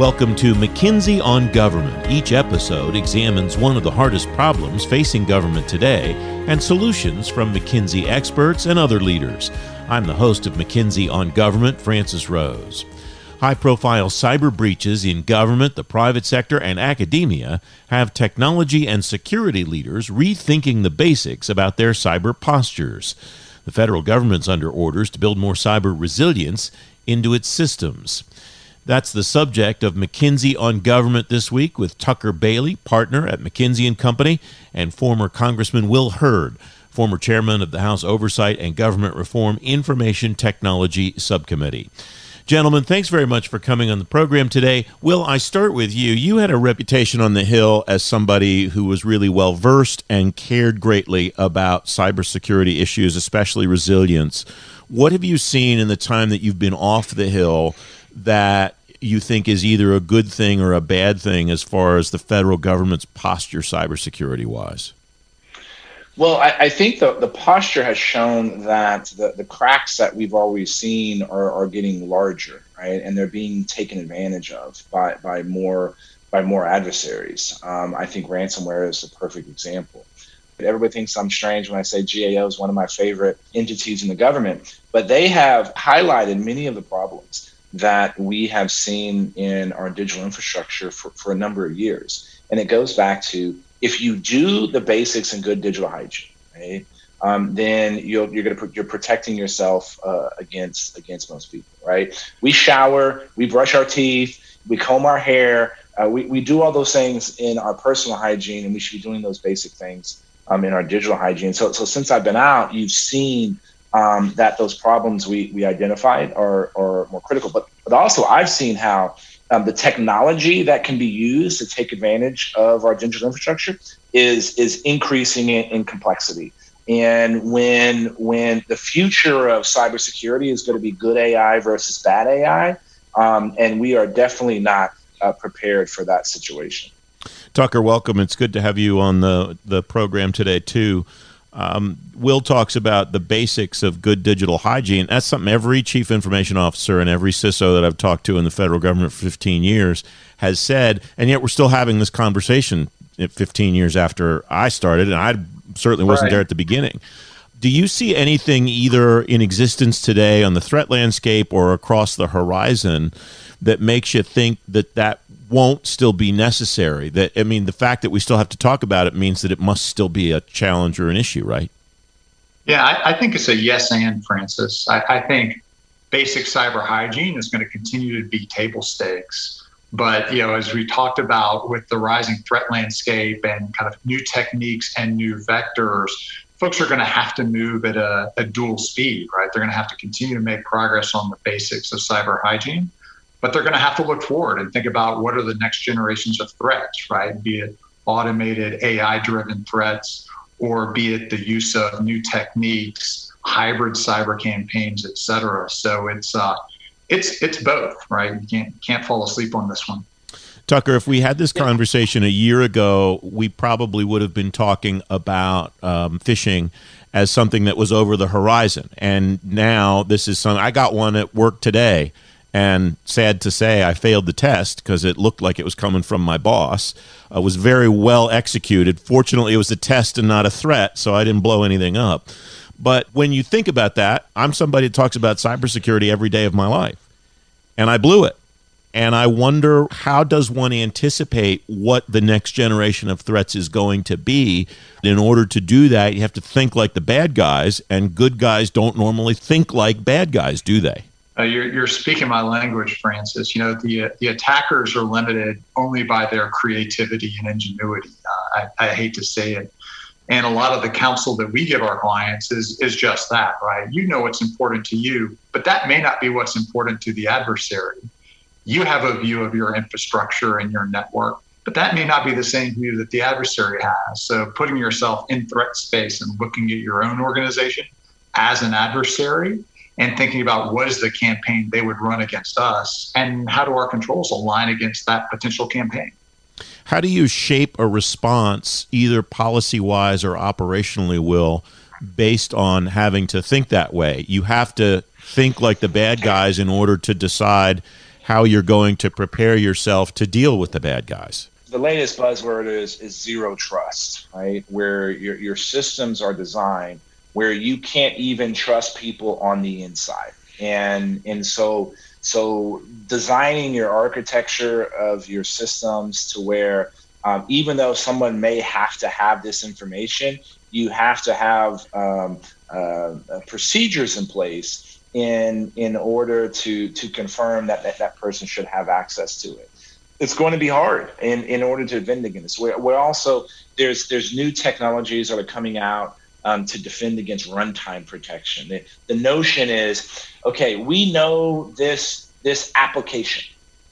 Welcome to McKinsey on Government. Each episode examines one of the hardest problems facing government today and solutions from McKinsey experts and other leaders. I'm the host of McKinsey on Government, Francis Rose. High profile cyber breaches in government, the private sector, and academia have technology and security leaders rethinking the basics about their cyber postures. The federal government's under orders to build more cyber resilience into its systems. That's the subject of McKinsey on Government this week with Tucker Bailey, partner at McKinsey and Company, and former Congressman Will Hurd, former chairman of the House Oversight and Government Reform Information Technology Subcommittee. Gentlemen, thanks very much for coming on the program today. Will, I start with you. You had a reputation on the Hill as somebody who was really well versed and cared greatly about cybersecurity issues, especially resilience. What have you seen in the time that you've been off the Hill that you think is either a good thing or a bad thing as far as the federal government's posture cybersecurity wise? Well, I, I, think the, the posture has shown that the, the cracks that we've always seen are, are getting larger, right? And they're being taken advantage of by, by more by more adversaries. Um, I think ransomware is a perfect example. Everybody thinks I'm strange when I say GAO is one of my favorite entities in the government, but they have highlighted many of the problems that we have seen in our digital infrastructure for, for a number of years. And it goes back to if you do the basics and good digital hygiene, right? Um, then you are going to you're protecting yourself uh, against against most people, right? We shower, we brush our teeth, we comb our hair, uh, we, we do all those things in our personal hygiene, and we should be doing those basic things um, in our digital hygiene. So so since I've been out, you've seen um, that those problems we, we identified are, are more critical. But, but also, I've seen how um, the technology that can be used to take advantage of our digital infrastructure is, is increasing in, in complexity. And when when the future of cybersecurity is going to be good AI versus bad AI, um, and we are definitely not uh, prepared for that situation. Tucker, welcome. It's good to have you on the the program today too. Um, Will talks about the basics of good digital hygiene. That's something every chief information officer and every CISO that I've talked to in the federal government for 15 years has said, and yet we're still having this conversation 15 years after I started, and I certainly wasn't right. there at the beginning. Do you see anything either in existence today on the threat landscape or across the horizon that makes you think that that won't still be necessary. That I mean, the fact that we still have to talk about it means that it must still be a challenge or an issue, right? Yeah, I, I think it's a yes and Francis. I, I think basic cyber hygiene is going to continue to be table stakes. But you know, as we talked about with the rising threat landscape and kind of new techniques and new vectors, folks are going to have to move at a, a dual speed, right? They're going to have to continue to make progress on the basics of cyber hygiene but they're going to have to look forward and think about what are the next generations of threats, right? Be it automated AI driven threats or be it the use of new techniques, hybrid cyber campaigns, et cetera. So it's, uh, it's, it's both, right? You can't, can't fall asleep on this one. Tucker, if we had this conversation a year ago, we probably would have been talking about um, phishing as something that was over the horizon. And now this is something I got one at work today and sad to say, I failed the test because it looked like it was coming from my boss. It was very well executed. Fortunately, it was a test and not a threat, so I didn't blow anything up. But when you think about that, I'm somebody that talks about cybersecurity every day of my life, and I blew it. And I wonder how does one anticipate what the next generation of threats is going to be? In order to do that, you have to think like the bad guys, and good guys don't normally think like bad guys, do they? Uh, you're, you're speaking my language, Francis. You know, the, the attackers are limited only by their creativity and ingenuity. Uh, I, I hate to say it. And a lot of the counsel that we give our clients is, is just that, right? You know what's important to you, but that may not be what's important to the adversary. You have a view of your infrastructure and your network, but that may not be the same view that the adversary has. So putting yourself in threat space and looking at your own organization as an adversary and thinking about what is the campaign they would run against us and how do our controls align against that potential campaign. How do you shape a response, either policy wise or operationally, Will, based on having to think that way? You have to think like the bad guys in order to decide how you're going to prepare yourself to deal with the bad guys. The latest buzzword is, is zero trust, right? Where your, your systems are designed where you can't even trust people on the inside. And and so so designing your architecture of your systems to where um, even though someone may have to have this information, you have to have um, uh, procedures in place in in order to to confirm that, that that person should have access to it. It's going to be hard in, in order to defend against. We're, we're also there's there's new technologies that are coming out um, to defend against runtime protection. The, the notion is, okay, we know this this application,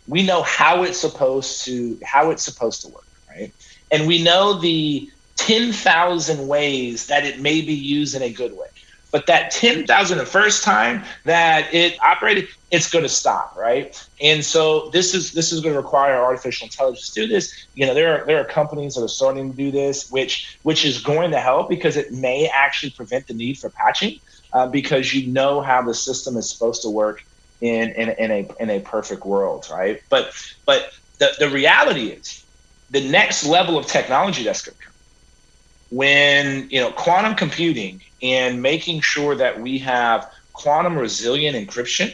we know how it's supposed to how it's supposed to work, right? And we know the ten thousand ways that it may be used in a good way. But that 10,000 the first time that it operated, it's going to stop, right? And so this is this is going to require artificial intelligence to do this. You know, there are there are companies that are starting to do this, which which is going to help because it may actually prevent the need for patching uh, because you know how the system is supposed to work in in, in a in a perfect world, right? But but the, the reality is the next level of technology that's going to when you know quantum computing and making sure that we have quantum resilient encryption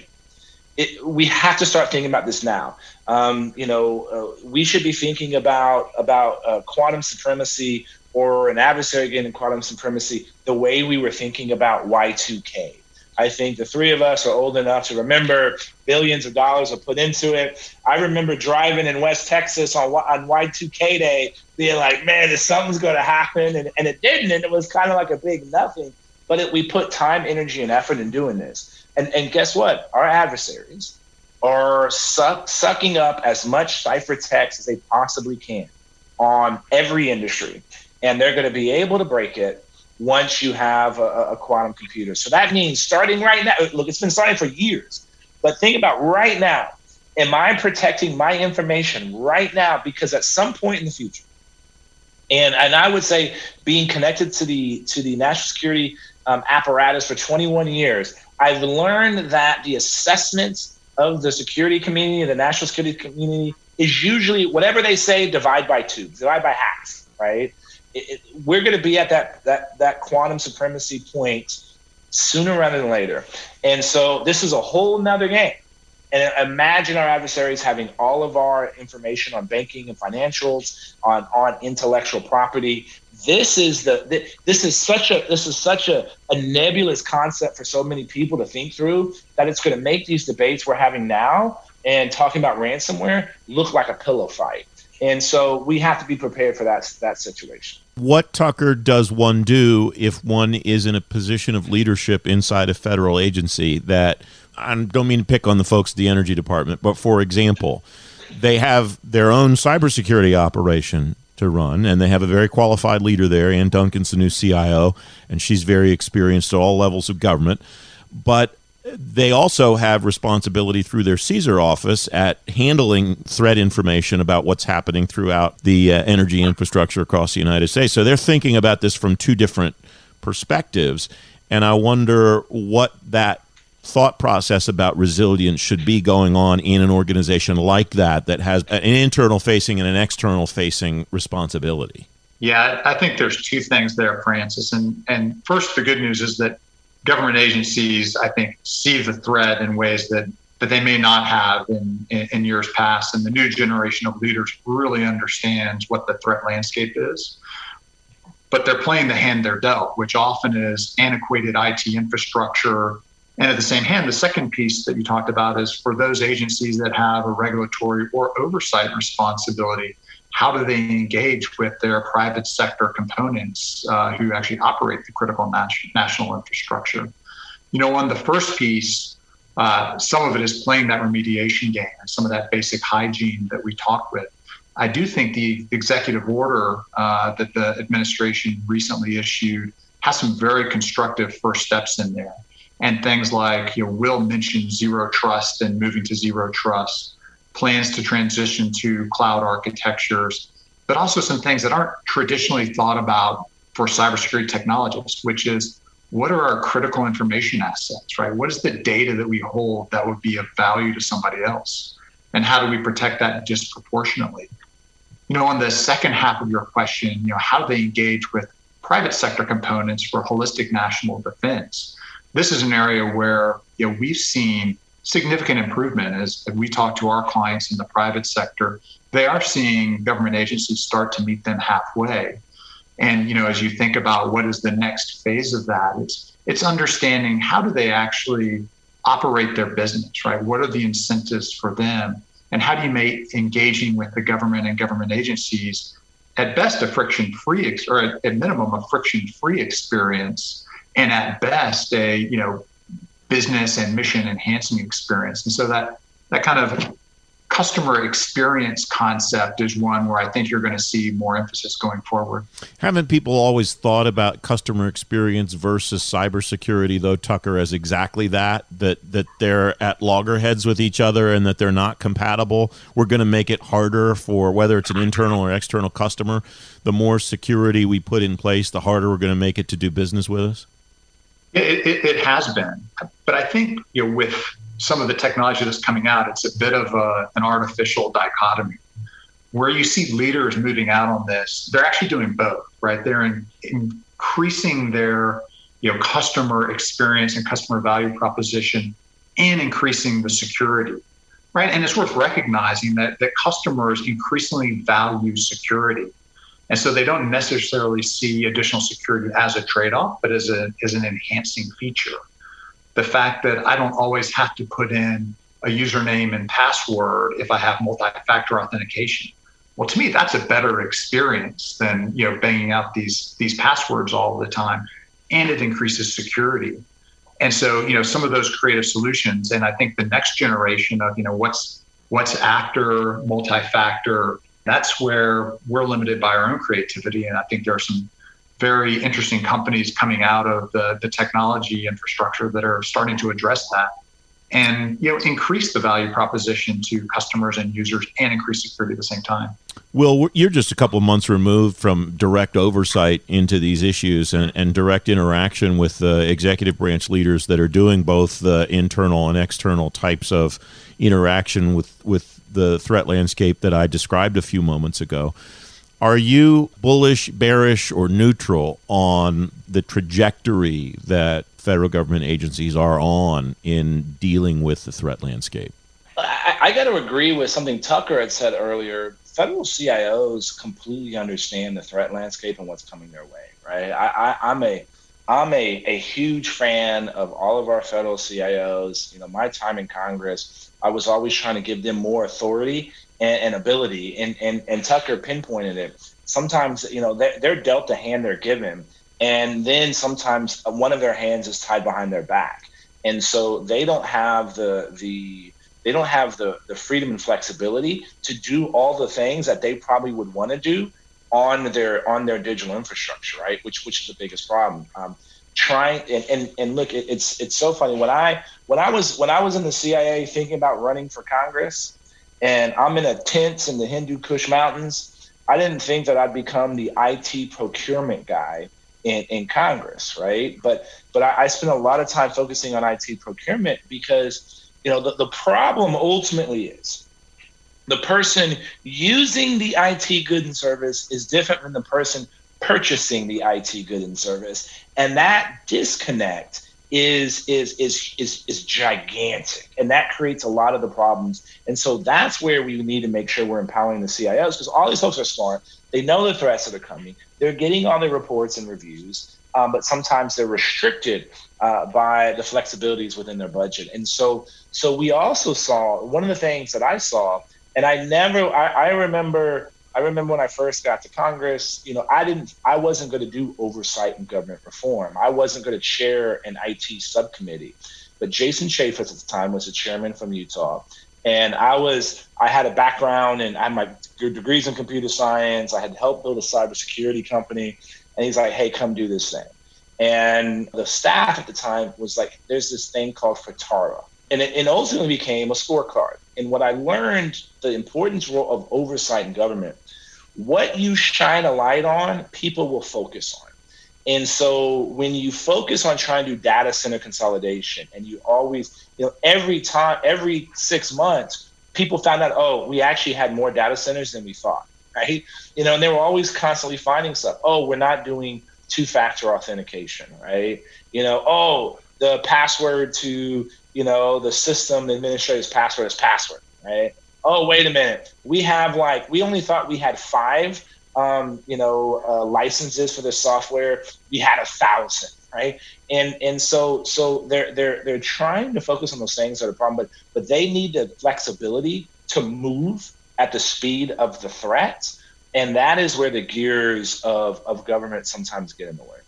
it, we have to start thinking about this now. Um, you know, uh, we should be thinking about about uh, quantum supremacy or an adversary gaining quantum supremacy the way we were thinking about Y2K. I think the three of us are old enough to remember billions of dollars are put into it. I remember driving in West Texas on, on Y2K day, being like, man, something's going to happen. And, and it didn't. And it was kind of like a big nothing. But it, we put time, energy, and effort in doing this. And, and guess what? Our adversaries are suck, sucking up as much ciphertext as they possibly can on every industry. And they're going to be able to break it once you have a, a, quantum computer. So that means starting right now, look, it's been starting for years, but think about right now. Am I protecting my information right now? Because at some point in the future, and and I would say being connected to the to the national security um, apparatus for 21 years, I've learned that the assessments of the security community, the national security community, is usually whatever they say, divide by two, divide by half, right? It, we're going to be at that that that quantum supremacy point sooner rather than later. And so this is a whole nother game. And imagine our adversaries having all of our information on banking and financials, on on intellectual property. This is the this is such a this is such a, a nebulous concept for so many people to think through that it's going to make these debates we're having now and talking about ransomware look like a pillow fight. And so we have to be prepared for that that situation. What Tucker does one do if one is in a position of leadership inside a federal agency that I don't mean to pick on the folks at the energy department, but for example, they have their own cybersecurity operation to run, and they have a very qualified leader there. Ann Dunkin's the new CIO, and she's very experienced at all levels of government. But they also have responsibility through their CESER office at handling threat information about what's happening throughout the uh, energy infrastructure across the United States. So they're thinking about this from two different perspectives. And I wonder what that thought process about resilience should be going on in an organization like that that has an internal facing and an external facing responsibility. Yeah, I think there's two things there, Francis. And and first, the good news is that government agencies, I think, see the threat in ways that that they may not have in, in, in, years past. And the new generation of leaders really understands what the threat landscape is. But they're playing the hand they're dealt, which often is antiquated IT infrastructure. And at the same hand, the second piece that you talked about is for those agencies that have a regulatory or oversight responsibility, how do they engage with their private sector components uh, who actually operate the critical nat- national infrastructure? You know, on the first piece, uh, some of it is playing that remediation game and some of that basic hygiene that we talked with. I do think the executive order uh, that the administration recently issued has some very constructive first steps in there. And things like, you know, will mention zero trust and moving to zero trust plans to transition to cloud architectures, but also some things that aren't traditionally thought about for cybersecurity technologists, which is what are our critical information assets, right? What is the data that we hold that would be of value to somebody else? and how do we protect that disproportionately? You know, on the second half of your question, you know, how do they engage with private sector components for holistic national defense? This is an area where you know we've seen significant improvement as we talk to our clients in the private sector. They are seeing government agencies start to meet them halfway. And you know, as you think about what is the next phase of that, it's it's understanding how do they actually operate their business, right? What are the incentives for them? And how do you make engaging with the government and government agencies at best a friction free or at, at minimum a friction free experience and at best a you know business and mission enhancing experience and so that that kind of customer experience concept is one where I think you're going to see more emphasis going forward. Haven't people always thought about customer experience versus cybersecurity, though, Tucker, as exactly that, that, that they're at loggerheads with each other and that they're not compatible? We're going to make it harder for whether it's an internal or external customer. The more security we put in place, the harder we're going to make it to do business with us? It, it, it has been. But I think you know, with some of the technology that's coming out, it's a bit of a, an artificial dichotomy. Where you see leaders moving out on this, they're actually doing both, right? They're in, increasing their you know customer experience and customer value proposition and increasing the security right and it's worth recognizing that that customers increasingly value security and so they don't necessarily see additional security as a trade-off but as a as an enhancing feature the fact that I don't always have to put in a username and password if I have multi-factor authentication. Well, to me, that's a better experience than you know banging out these these passwords all the time, and it increases security. And so, you know, some of those creative solutions, and I think the next generation of you know what's what's after multi-factor, that's where we're limited by our own creativity, and I think there are some very interesting companies coming out of the, the technology infrastructure that are starting to address that and you know increase the value proposition to customers and users and increase security at the same time. Well, you're just a couple of months removed from direct oversight into these issues and, and direct interaction with the executive branch leaders that are doing both the internal and external types of interaction with, with the threat landscape that I described a few moments ago. Are you bullish, bearish, or neutral on the trajectory that federal government agencies are on in dealing with the threat landscape? I, I got to agree with something Tucker had said earlier. Federal CIOs completely understand the threat landscape and what's coming their way, right? I, I, am a I'm a, a huge fan of all of our federal CIOs. You know, my time in Congress, I was always trying to give them more authority and, and ability. And, and and Tucker pinpointed it. Sometimes you know they're, they're dealt the hand they're given, and then sometimes one of their hands is tied behind their back, and so they don't have the the they don't have the the freedom and flexibility to do all the things that they probably would want to do on their on their digital infrastructure, right? Which which is the biggest problem. Um, trying and, and and look, it, it's it's so funny when I when I was when I was in the CIA thinking about running for Congress and I'm in a tent in the Hindu Kush Mountains, I didn't think that I'd become the IT procurement guy in, in Congress, right? But but I, I spent a lot of time focusing on IT procurement because you know the, the problem ultimately is the person using the IT good and service is different from the person purchasing the IT good and service. And that disconnect is is is is is gigantic, and that creates a lot of the problems. And so that's where we need to make sure we're empowering the CIOs because all these folks are smart. They know the threats that are coming. They're getting all the reports and reviews, um, but sometimes they're restricted uh, by the flexibilities within their budget. And so so we also saw one of the things that I saw, and I never I, I remember I remember when I first got to Congress, you know, I didn't, I wasn't going to do oversight and government reform. I wasn't going to chair an IT subcommittee. But Jason Chaffetz at the time was the chairman from Utah. And I was, I had a background and I had my degrees in computer science. I had helped build a cybersecurity company. And he's like, hey, come do this thing. And the staff at the time was like, there's this thing called FITARA. And it, it ultimately became a scorecard. And what I learned the importance role of oversight in government what you shine a light on, people will focus on. And so when you focus on trying to do data center consolidation and you always, you know, every time, every six months, people found out, oh, we actually had more data centers than we thought, right? You know, and they were always constantly finding stuff. Oh, we're not doing two-factor authentication, right? You know, oh, the password to you know the system administrator's password is password, right? Oh, wait a minute, we have like we only thought we had five, um, you know, uh, licenses for the software. We had a thousand, right? And and so so they're they're they're trying to focus on those things that are a problem, but but they need the flexibility to move at the speed of the threat, and that is where the gears of of government sometimes get in the way.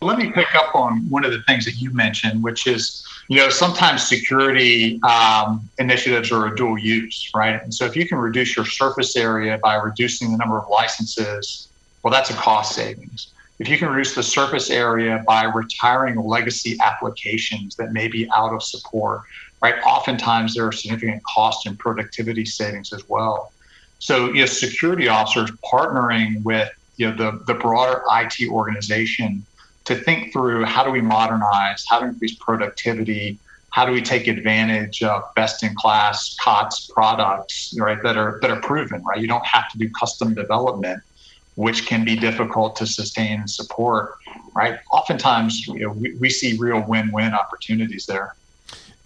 Let me pick up on one of the things that you mentioned, which is you know sometimes security um, initiatives are a dual use, right? And so if you can reduce your surface area by reducing the number of licenses, well, that's a cost savings if you can reduce the surface area by retiring legacy applications that may be out of support, right? Oftentimes there are significant cost and productivity savings as well. So, you know, security officers partnering with you know the, the broader IT organization to think through how do we modernize, how we increase productivity, how do we take advantage of best in class COTS products, right, that are that are proven, right? You don't have to do custom development which can be difficult to sustain and support, right? Oftentimes, you know, we, we see real win-win opportunities there.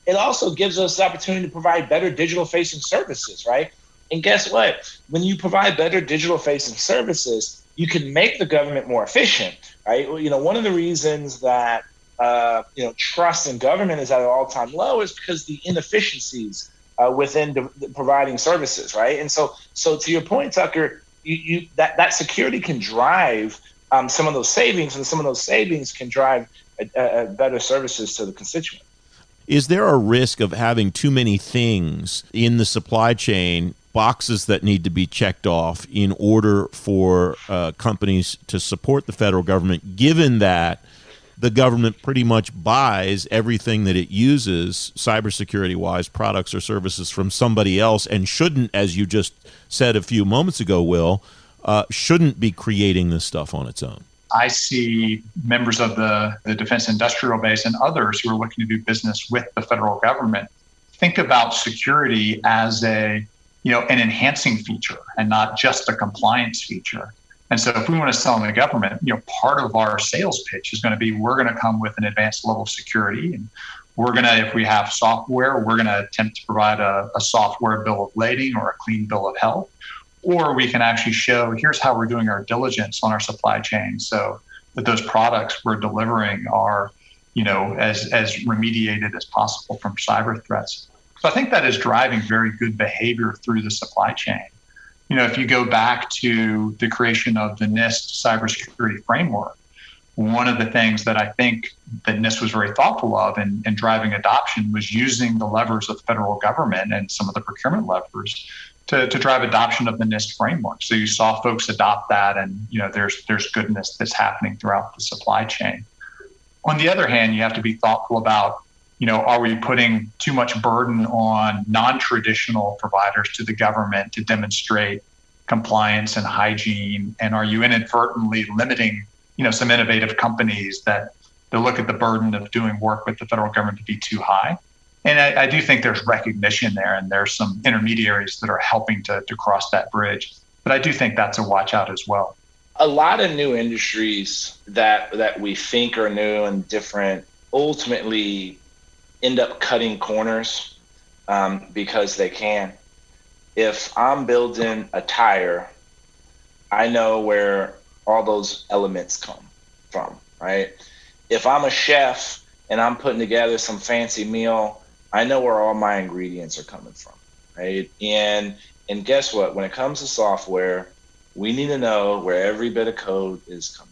It also gives us the opportunity to provide better digital facing services, right? And guess what? When you provide better digital facing services, you can make the government more efficient, right? You know, one of the reasons that uh, you know trust in government is at an all-time low is because the inefficiencies uh, within de- providing services, right? And so, so to your point, Tucker, you, you that that security can drive um, some of those savings, and some of those savings can drive better services to the constituent. Is there a risk of having too many things in the supply chain, boxes that need to be checked off in order for uh, companies to support the federal government, given that the government pretty much buys everything that it uses cybersecurity wise products or services from somebody else and shouldn't as you just said a few moments ago will uh, shouldn't be creating this stuff on its own. I see members of the, the defense industrial base and others who are looking to do business with the federal government. Think about security as a you know an enhancing feature and not just a compliance feature and so if we want to sell in the government, you know, part of our sales pitch is going to be we're going to come with an advanced level of security. And we're going to, if we have software, we're going to attempt to provide a, a software bill of lading or a clean bill of health. Or we can actually show here's how we're doing our diligence on our supply chain so that those products we're delivering are, you know, as, as remediated as possible from cyber threats. So I think that is driving very good behavior through the supply chain you know, if you go back to the creation of the NIST cybersecurity framework, one of the things that I think that NIST was very thoughtful of in, in driving adoption was using the levers of the federal government and some of the procurement levers to, to drive adoption of the NIST framework. So you saw folks adopt that, and you know there's there's goodness that's happening throughout the supply chain. On the other hand, you have to be thoughtful about you know, are we putting too much burden on non-traditional providers to the government to demonstrate compliance and hygiene? And are you inadvertently limiting, you know, some innovative companies that they look at the burden of doing work with the federal government to be too high? And I, I do think there's recognition there, and there's some intermediaries that are helping to, to cross that bridge. But I do think that's a watch out as well. A lot of new industries that that we think are new and different ultimately end up cutting corners um, because they can. If I'm building a tire, I know where all those elements come from, right? If I'm a chef and I'm putting together some fancy meal, I know where all my ingredients are coming from, right? And and guess what? When it comes to software, we need to know where every bit of code is coming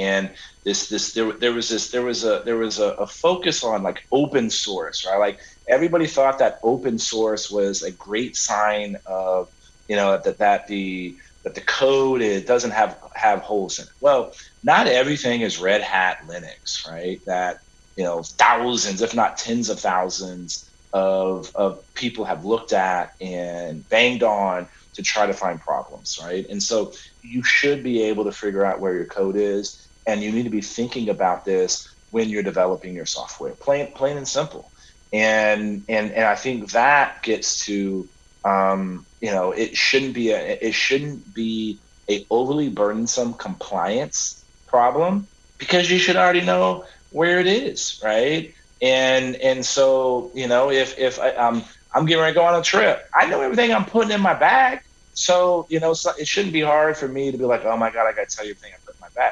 and this this there, there was this there was a there was a, a, focus on like open source right? Like everybody thought that open source was a great sign of you know that that the that the code it doesn't have have holes in it. Well not everything is red hat linux right? That you know thousands if not tens of thousands of of people have looked at and banged on to try to find problems right? And so you should be able to figure out where your code is and you need to be thinking about this when you're developing your software plain plain and simple and and and i think that gets to um, you know, it shouldn't be a it shouldn't be a overly burdensome compliance problem because you should already know where it is, right? And and so you know, if if I, um, I'm getting ready to go on a trip, I know everything I'm putting in my bag. So you know, so it shouldn't be hard for me to be like, oh my god, I got to tell you everything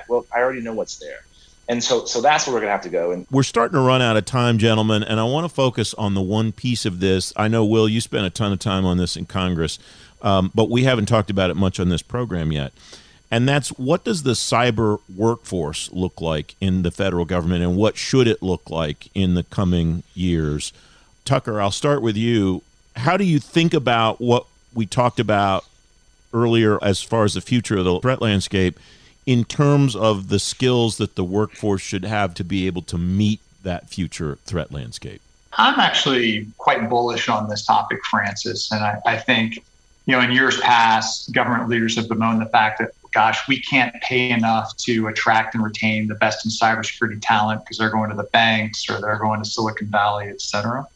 Well, I already know what's there. And so, so that's where we're going to have to go. And we're starting to run out of time, gentlemen. And I want to focus on the one piece of this. I know, Will, you spent a ton of time on this in Congress, um, but we haven't talked about it much on this program yet. And that's what does the cyber workforce look like in the federal government, and what should it look like in the coming years? Tucker, I'll start with you. How do you think about what we talked about earlier as far as the future of the threat landscape? In terms of the skills that the workforce should have to be able to meet that future threat landscape? I'm actually quite bullish on this topic, Francis. And I, I think, you know, in years past, government leaders have bemoaned the fact that, gosh, we can't pay enough to attract and retain the best in cybersecurity talent because they're going to the banks or they're going to Silicon Valley, et cetera.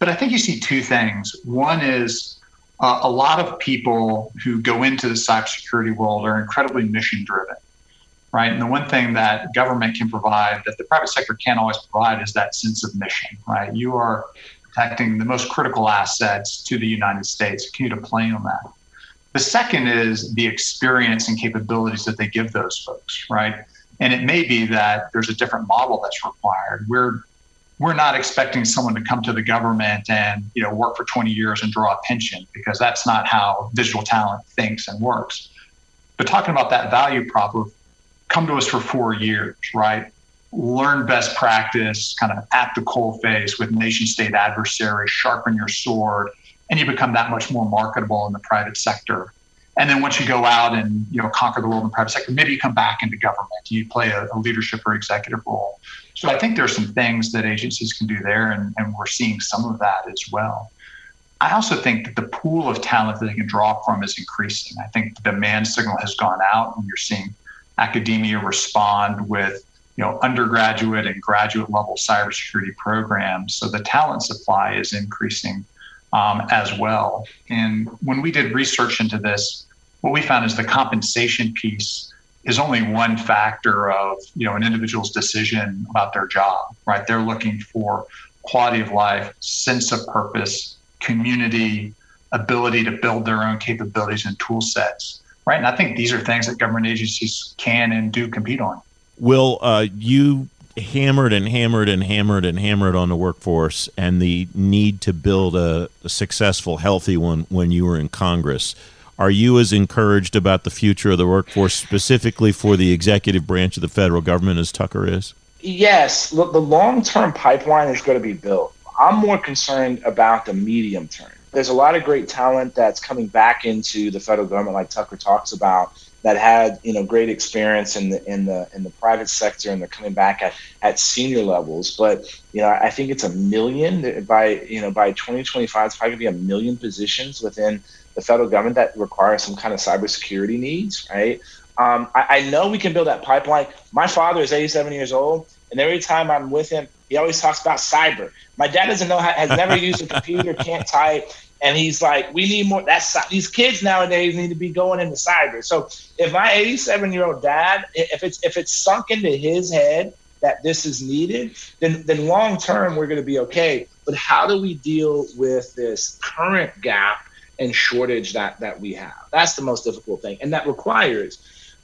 But I think you see two things. One is uh, a lot of people who go into the cybersecurity world are incredibly mission driven, right? And the one thing that government can provide that the private sector can't always provide is that sense of mission, right? You are protecting the most critical assets to the United States. Can you play on that? The second is the experience and capabilities that they give those folks, right? And it may be that there's a different model that's required. We're we're not expecting someone to come to the government and you know work for 20 years and draw a pension because that's not how digital talent thinks and works. But talking about that value prop of come to us for four years, right? Learn best practice, kind of at the coal face with nation state adversaries, sharpen your sword, and you become that much more marketable in the private sector. And then once you go out and you know conquer the world in the private sector, maybe you come back into government. You play a, a leadership or executive role. So I think there's some things that agencies can do there, and, and we're seeing some of that as well. I also think that the pool of talent that they can draw from is increasing. I think the demand signal has gone out, and you're seeing academia respond with you know undergraduate and graduate level cybersecurity programs. So the talent supply is increasing um, as well. And when we did research into this, what we found is the compensation piece is only one factor of you know an individual's decision about their job right? They're looking for quality of life sense of purpose community ability to build their own capabilities and tool sets right? And i think these are things that government agencies can and do compete on. Will uh, you hammered and hammered and hammered and hammered on the workforce and the need to build a, a successful healthy one when you were in congress are you as encouraged about the future of the workforce, specifically for the executive branch of the federal government, as Tucker is? Yes. The long term pipeline is going to be built. I'm more concerned about the medium term. There's a lot of great talent that's coming back into the federal government, like Tucker talks about, that had you know great experience in the in the in the private sector, and they're coming back at, at senior levels. But you know, I think it's a million by you know by 2025. It's probably to be a million positions within the federal government that require some kind of cybersecurity needs, right? Um, I, I, know we can build that pipeline. My father is 87 years old, and every time I'm with him, he always talks about cyber. My dad doesn't know, how, has never used a computer, can't type, and he's like, "We need more." That's these kids nowadays need to be going into cyber. So if my 87 year old dad, if it's if it's sunk into his head that this is needed, then then long term we're going to be okay. But how do we deal with this current gap and shortage that that we have. That's the most difficult thing, and that requires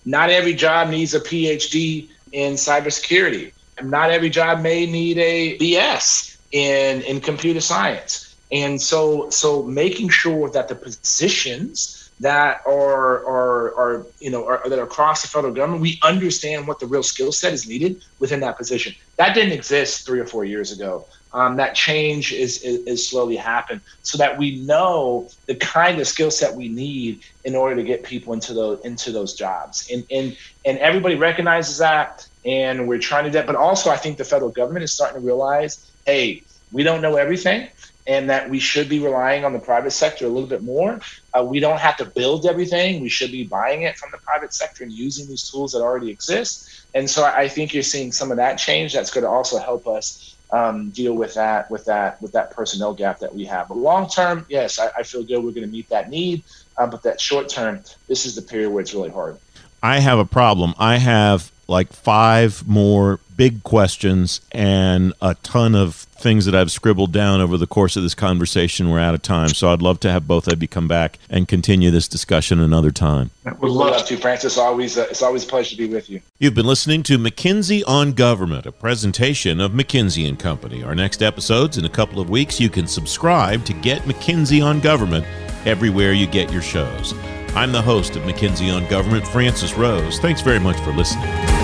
not every job needs a PhD in cybersecurity. Not every job may need a BS in in computer science. And so so making sure that the positions that are are are you know are, that are across the federal government, we understand what the real skill set is needed within that position. That didn't exist three or four years ago um, that change is, is, is, slowly happen so that we know the kind of skill set we need in order to get people into those into those jobs and and and everybody recognizes that and we're trying to do that but also i think the federal government is starting to realize hey we don't know everything and that we should be relying on the private sector a little bit more uh, we don't have to build everything we should be buying it from the private sector and using these tools that already exist and so i think you're seeing some of that change that's going to also help us um, deal with that with that with that personnel gap that we have. But long term, yes, I, I feel good. We're going to meet that need. Uh, but that short term, this is the period where it's really hard. I have a problem. I have like five more big questions and a ton of things that I've scribbled down over the course of this conversation. We're out of time, so I'd love to have both of you come back and continue this discussion another time. Would love to, Francis. Always, uh, it's always a pleasure to be with you. You've been listening to McKinsey on Government, a presentation of McKinsey and Company. Our next episodes in a couple of weeks. You can subscribe to get McKinsey on Government everywhere you get your shows. I'm the host of McKinsey on Government, Francis Rose. Thanks very much for listening.